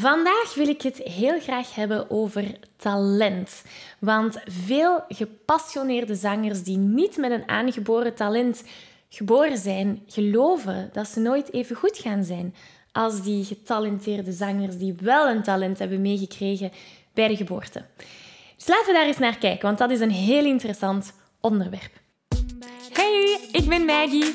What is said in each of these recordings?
Vandaag wil ik het heel graag hebben over talent. Want veel gepassioneerde zangers die niet met een aangeboren talent geboren zijn, geloven dat ze nooit even goed gaan zijn als die getalenteerde zangers die wel een talent hebben meegekregen bij de geboorte. Dus laten we daar eens naar kijken, want dat is een heel interessant onderwerp. Hey, ik ben Maggie.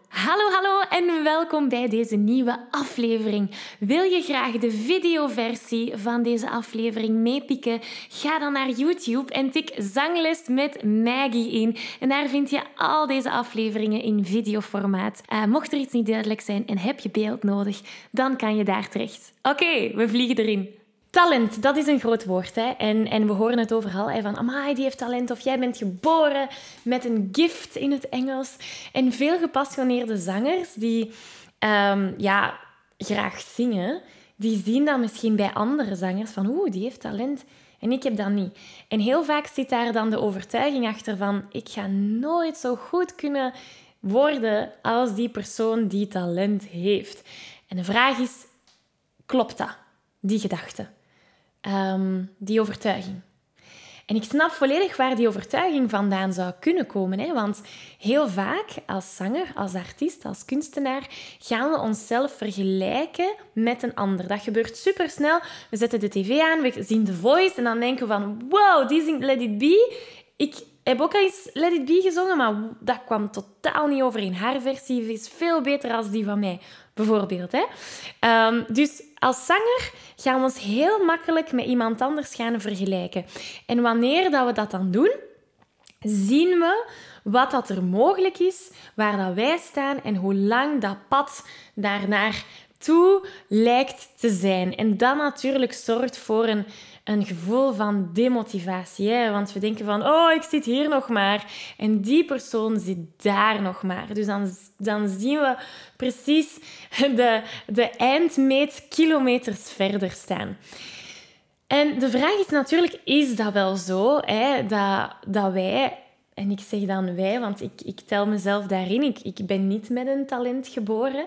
Hallo, hallo en welkom bij deze nieuwe aflevering. Wil je graag de videoversie van deze aflevering meepikken? Ga dan naar YouTube en tik Zangles met Maggie in. En daar vind je al deze afleveringen in videoformaat. Uh, mocht er iets niet duidelijk zijn en heb je beeld nodig, dan kan je daar terecht. Oké, we vliegen erin. Talent, dat is een groot woord. Hè? En, en we horen het overal. Hè? Van, amai, die heeft talent. Of jij bent geboren met een gift in het Engels. En veel gepassioneerde zangers die um, ja, graag zingen, die zien dan misschien bij andere zangers van, oeh, die heeft talent. En ik heb dat niet. En heel vaak zit daar dan de overtuiging achter van, ik ga nooit zo goed kunnen worden als die persoon die talent heeft. En de vraag is, klopt dat? Die gedachte? Um, die overtuiging. En ik snap volledig waar die overtuiging vandaan zou kunnen komen. Hè? Want heel vaak als zanger, als artiest, als kunstenaar gaan we onszelf vergelijken met een ander. Dat gebeurt supersnel. We zetten de tv aan, we zien The Voice en dan denken we van wow, die zingt Let It Be. Ik heb ook al eens Let It Be gezongen, maar dat kwam totaal niet over in haar versie. is veel beter als die van mij, bijvoorbeeld. Hè? Um, dus als zanger gaan we ons heel makkelijk met iemand anders gaan vergelijken. En wanneer dat we dat dan doen, zien we wat dat er mogelijk is, waar dat wij staan en hoe lang dat pad daarnaar toe lijkt te zijn. En dat natuurlijk zorgt voor een een gevoel van demotivatie. Hè? Want we denken van, oh, ik zit hier nog maar. En die persoon zit daar nog maar. Dus dan, dan zien we precies de, de eindmeet kilometers verder staan. En de vraag is natuurlijk, is dat wel zo? Hè? Dat, dat wij en ik zeg dan wij, want ik, ik tel mezelf daarin. Ik, ik ben niet met een talent geboren.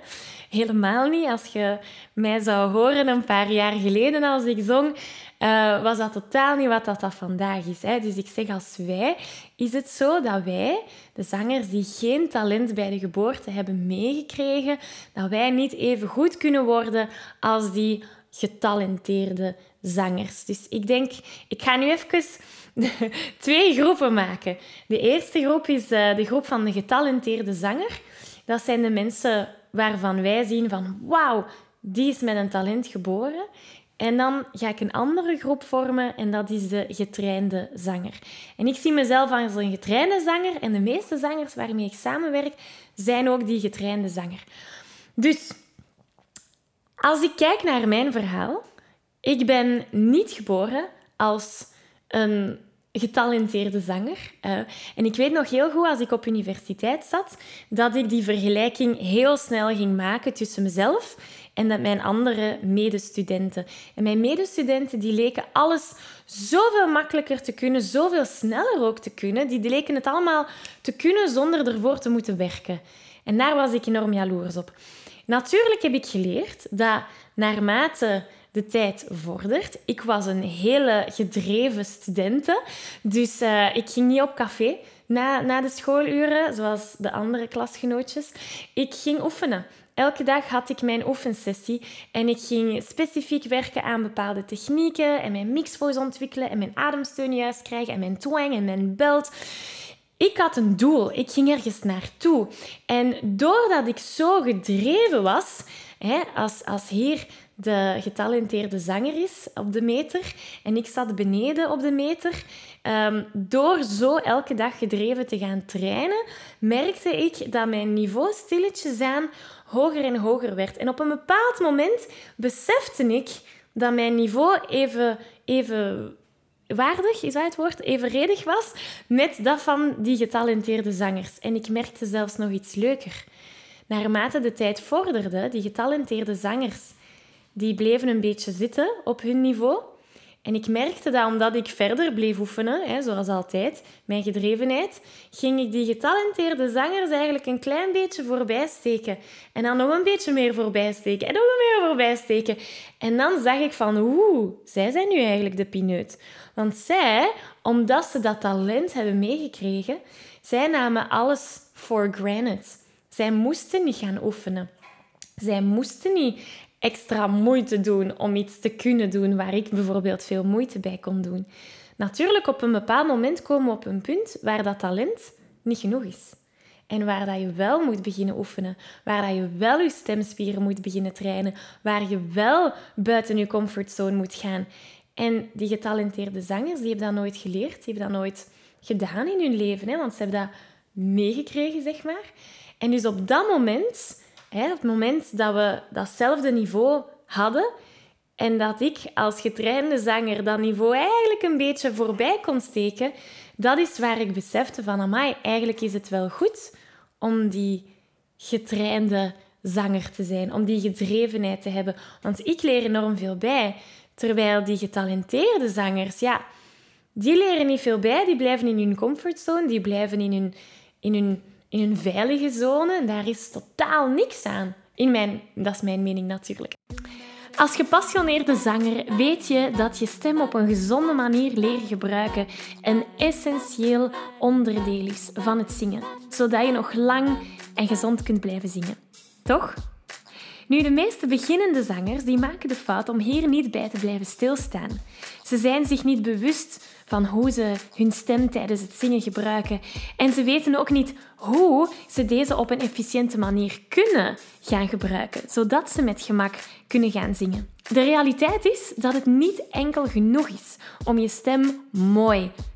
Helemaal niet. Als je mij zou horen een paar jaar geleden als ik zong, uh, was dat totaal niet wat dat, dat vandaag is. Hè. Dus ik zeg als wij, is het zo dat wij, de zangers die geen talent bij de geboorte hebben meegekregen, dat wij niet even goed kunnen worden als die getalenteerde zangers. Dus ik denk, ik ga nu even twee groepen maken. De eerste groep is uh, de groep van de getalenteerde zanger. Dat zijn de mensen waarvan wij zien van wauw, die is met een talent geboren. En dan ga ik een andere groep vormen en dat is de getrainde zanger. En ik zie mezelf als een getrainde zanger en de meeste zangers waarmee ik samenwerk zijn ook die getrainde zanger. Dus als ik kijk naar mijn verhaal, ik ben niet geboren als een getalenteerde zanger. Uh, en ik weet nog heel goed, als ik op universiteit zat, dat ik die vergelijking heel snel ging maken tussen mezelf en dat mijn andere medestudenten. En mijn medestudenten die leken alles zoveel makkelijker te kunnen, zoveel sneller ook te kunnen. Die leken het allemaal te kunnen zonder ervoor te moeten werken. En daar was ik enorm jaloers op. Natuurlijk heb ik geleerd dat naarmate de tijd vordert. Ik was een hele gedreven studente, dus uh, ik ging niet op café na, na de schooluren, zoals de andere klasgenootjes. Ik ging oefenen. Elke dag had ik mijn oefensessie en ik ging specifiek werken aan bepaalde technieken en mijn mixvoice ontwikkelen en mijn ademsteun juist krijgen en mijn twang en mijn belt. Ik had een doel, ik ging ergens naartoe. En doordat ik zo gedreven was, Hè, als, als hier de getalenteerde zanger is op de meter en ik zat beneden op de meter, ehm, door zo elke dag gedreven te gaan trainen, merkte ik dat mijn niveau stilletjes aan hoger en hoger werd. En op een bepaald moment besefte ik dat mijn niveau even, even waardig, is dat het woord, evenredig was met dat van die getalenteerde zangers. En ik merkte zelfs nog iets leuker. Naarmate de tijd vorderde, die getalenteerde zangers, die bleven een beetje zitten op hun niveau. En ik merkte dat omdat ik verder bleef oefenen, hè, zoals altijd, mijn gedrevenheid, ging ik die getalenteerde zangers eigenlijk een klein beetje voorbij steken. En dan nog een beetje meer voorbij steken. En nog meer voorbij steken. En dan zag ik van, oeh, zij zijn nu eigenlijk de pineut. Want zij, omdat ze dat talent hebben meegekregen, zij namen alles for granted. Zij moesten niet gaan oefenen. Zij moesten niet extra moeite doen om iets te kunnen doen waar ik bijvoorbeeld veel moeite bij kon doen. Natuurlijk, op een bepaald moment komen we op een punt waar dat talent niet genoeg is. En waar dat je wel moet beginnen oefenen, waar dat je wel je stemspieren moet beginnen trainen, waar je wel buiten je comfortzone moet gaan. En die getalenteerde zangers, die hebben dat nooit geleerd, die hebben dat nooit gedaan in hun leven, hè, want ze hebben dat meegekregen, zeg maar. En dus op dat moment Hè, op het moment dat we datzelfde niveau hadden en dat ik als getrainde zanger dat niveau eigenlijk een beetje voorbij kon steken, dat is waar ik besefte van, amai, eigenlijk is het wel goed om die getrainde zanger te zijn, om die gedrevenheid te hebben. Want ik leer enorm veel bij, terwijl die getalenteerde zangers, ja, die leren niet veel bij, die blijven in hun comfortzone, die blijven in hun, in hun in een veilige zone. Daar is totaal niks aan. In mijn, dat is mijn mening natuurlijk. Als gepassioneerde zanger weet je dat je stem op een gezonde manier leren gebruiken een essentieel onderdeel is van het zingen, zodat je nog lang en gezond kunt blijven zingen. Toch? Nu, de meeste beginnende zangers die maken de fout om hier niet bij te blijven stilstaan. Ze zijn zich niet bewust van hoe ze hun stem tijdens het zingen gebruiken. En ze weten ook niet hoe ze deze op een efficiënte manier kunnen gaan gebruiken, zodat ze met gemak kunnen gaan zingen. De realiteit is dat het niet enkel genoeg is om je stem mooi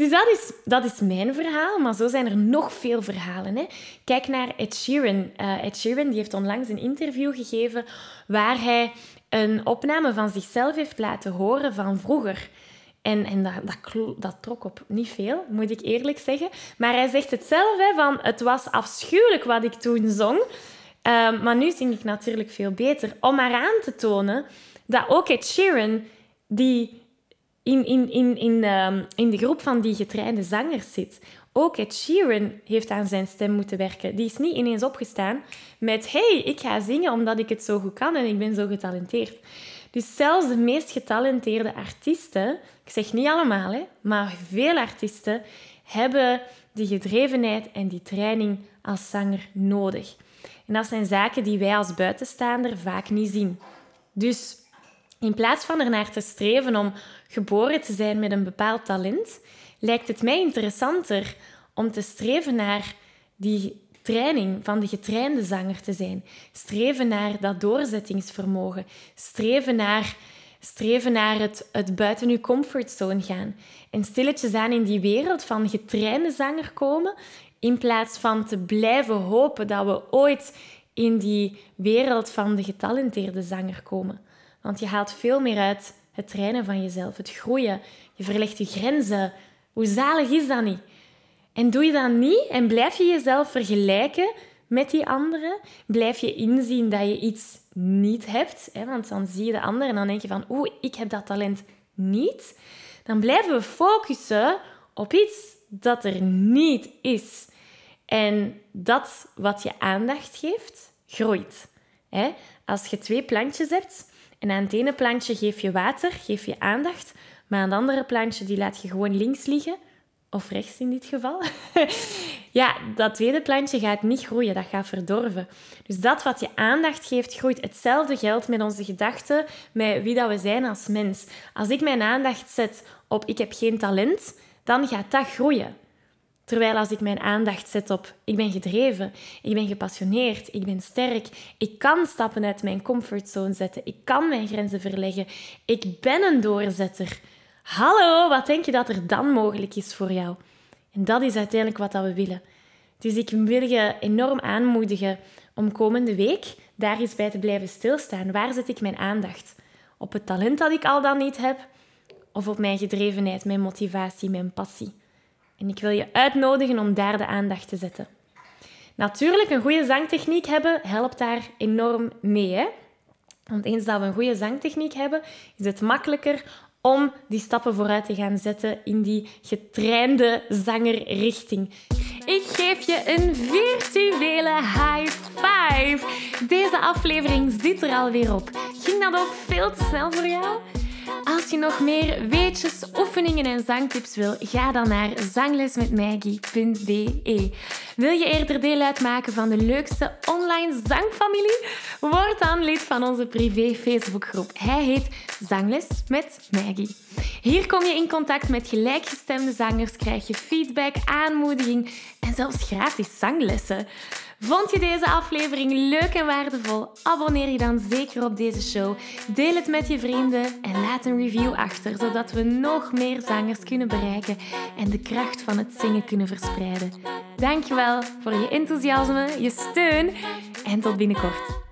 Dus dat is, dat is mijn verhaal, maar zo zijn er nog veel verhalen. Hè. Kijk naar Ed Sheeran. Uh, Ed Sheeran die heeft onlangs een interview gegeven waar hij een opname van zichzelf heeft laten horen van vroeger. En, en dat, dat, trok op niet veel, moet ik eerlijk zeggen. Maar hij zegt het zelf, van het was afschuwelijk wat ik toen zong. Uh, maar nu zing ik natuurlijk veel beter. Om maar aan te tonen dat ook Ed Sheeran, die in, in, in, in, um, in de groep van die getrainde zangers zit. Ook Ed Sheeran heeft aan zijn stem moeten werken. Die is niet ineens opgestaan met hey, ik ga zingen omdat ik het zo goed kan en ik ben zo getalenteerd. Dus zelfs de meest getalenteerde artiesten, ik zeg niet allemaal, hè, maar veel artiesten, hebben die gedrevenheid en die training als zanger nodig. En dat zijn zaken die wij als buitenstaander vaak niet zien. Dus in plaats van ernaar te streven om geboren te zijn met een bepaald talent, lijkt het mij interessanter om te streven naar die training van de getrainde zanger te zijn. Streven naar dat doorzettingsvermogen. Streven naar, streven naar het, het buiten je comfortzone gaan. En stilletjes aan in die wereld van getrainde zanger komen, in plaats van te blijven hopen dat we ooit in die wereld van de getalenteerde zanger komen. Want je haalt veel meer uit het trainen van jezelf, het groeien. Je verlegt je grenzen. Hoe zalig is dat niet? En doe je dat niet en blijf je jezelf vergelijken met die anderen, blijf je inzien dat je iets niet hebt, hè, want dan zie je de ander en dan denk je van, oeh, ik heb dat talent niet, dan blijven we focussen op iets dat er niet is. En dat wat je aandacht geeft, groeit. Hè? Als je twee plantjes hebt en aan het ene plantje geef je water, geef je aandacht, maar aan het andere plantje die laat je gewoon links liggen, of rechts in dit geval. ja, dat tweede plantje gaat niet groeien, dat gaat verdorven. Dus dat wat je aandacht geeft, groeit. Hetzelfde geldt met onze gedachten, met wie dat we zijn als mens. Als ik mijn aandacht zet op ik heb geen talent, dan gaat dat groeien. Terwijl als ik mijn aandacht zet op ik ben gedreven, ik ben gepassioneerd, ik ben sterk, ik kan stappen uit mijn comfortzone zetten, ik kan mijn grenzen verleggen, ik ben een doorzetter. Hallo, wat denk je dat er dan mogelijk is voor jou? En dat is uiteindelijk wat we willen. Dus ik wil je enorm aanmoedigen om komende week daar eens bij te blijven stilstaan. Waar zet ik mijn aandacht? Op het talent dat ik al dan niet heb? Of op mijn gedrevenheid, mijn motivatie, mijn passie? En ik wil je uitnodigen om daar de aandacht te zetten. Natuurlijk, een goede zangtechniek hebben helpt daar enorm mee. Hè? Want eens dat we een goede zangtechniek hebben, is het makkelijker om die stappen vooruit te gaan zetten in die getrainde zangerrichting. Ik geef je een virtuele high five. Deze aflevering zit er alweer op. Ging dat ook veel te snel voor jou? Als je nog meer weetjes, oefeningen en zangtips wil, ga dan naar zanglesmetmaggie.be. Wil je eerder deel uitmaken van de leukste online zangfamilie? Word dan lid van onze privé Facebookgroep. Hij heet Zangles met Maggie. Hier kom je in contact met gelijkgestemde zangers, krijg je feedback, aanmoediging en zelfs gratis zanglessen. Vond je deze aflevering leuk en waardevol? Abonneer je dan zeker op deze show. Deel het met je vrienden en laat een review achter, zodat we nog meer zangers kunnen bereiken en de kracht van het zingen kunnen verspreiden. Dankjewel voor je enthousiasme, je steun en tot binnenkort.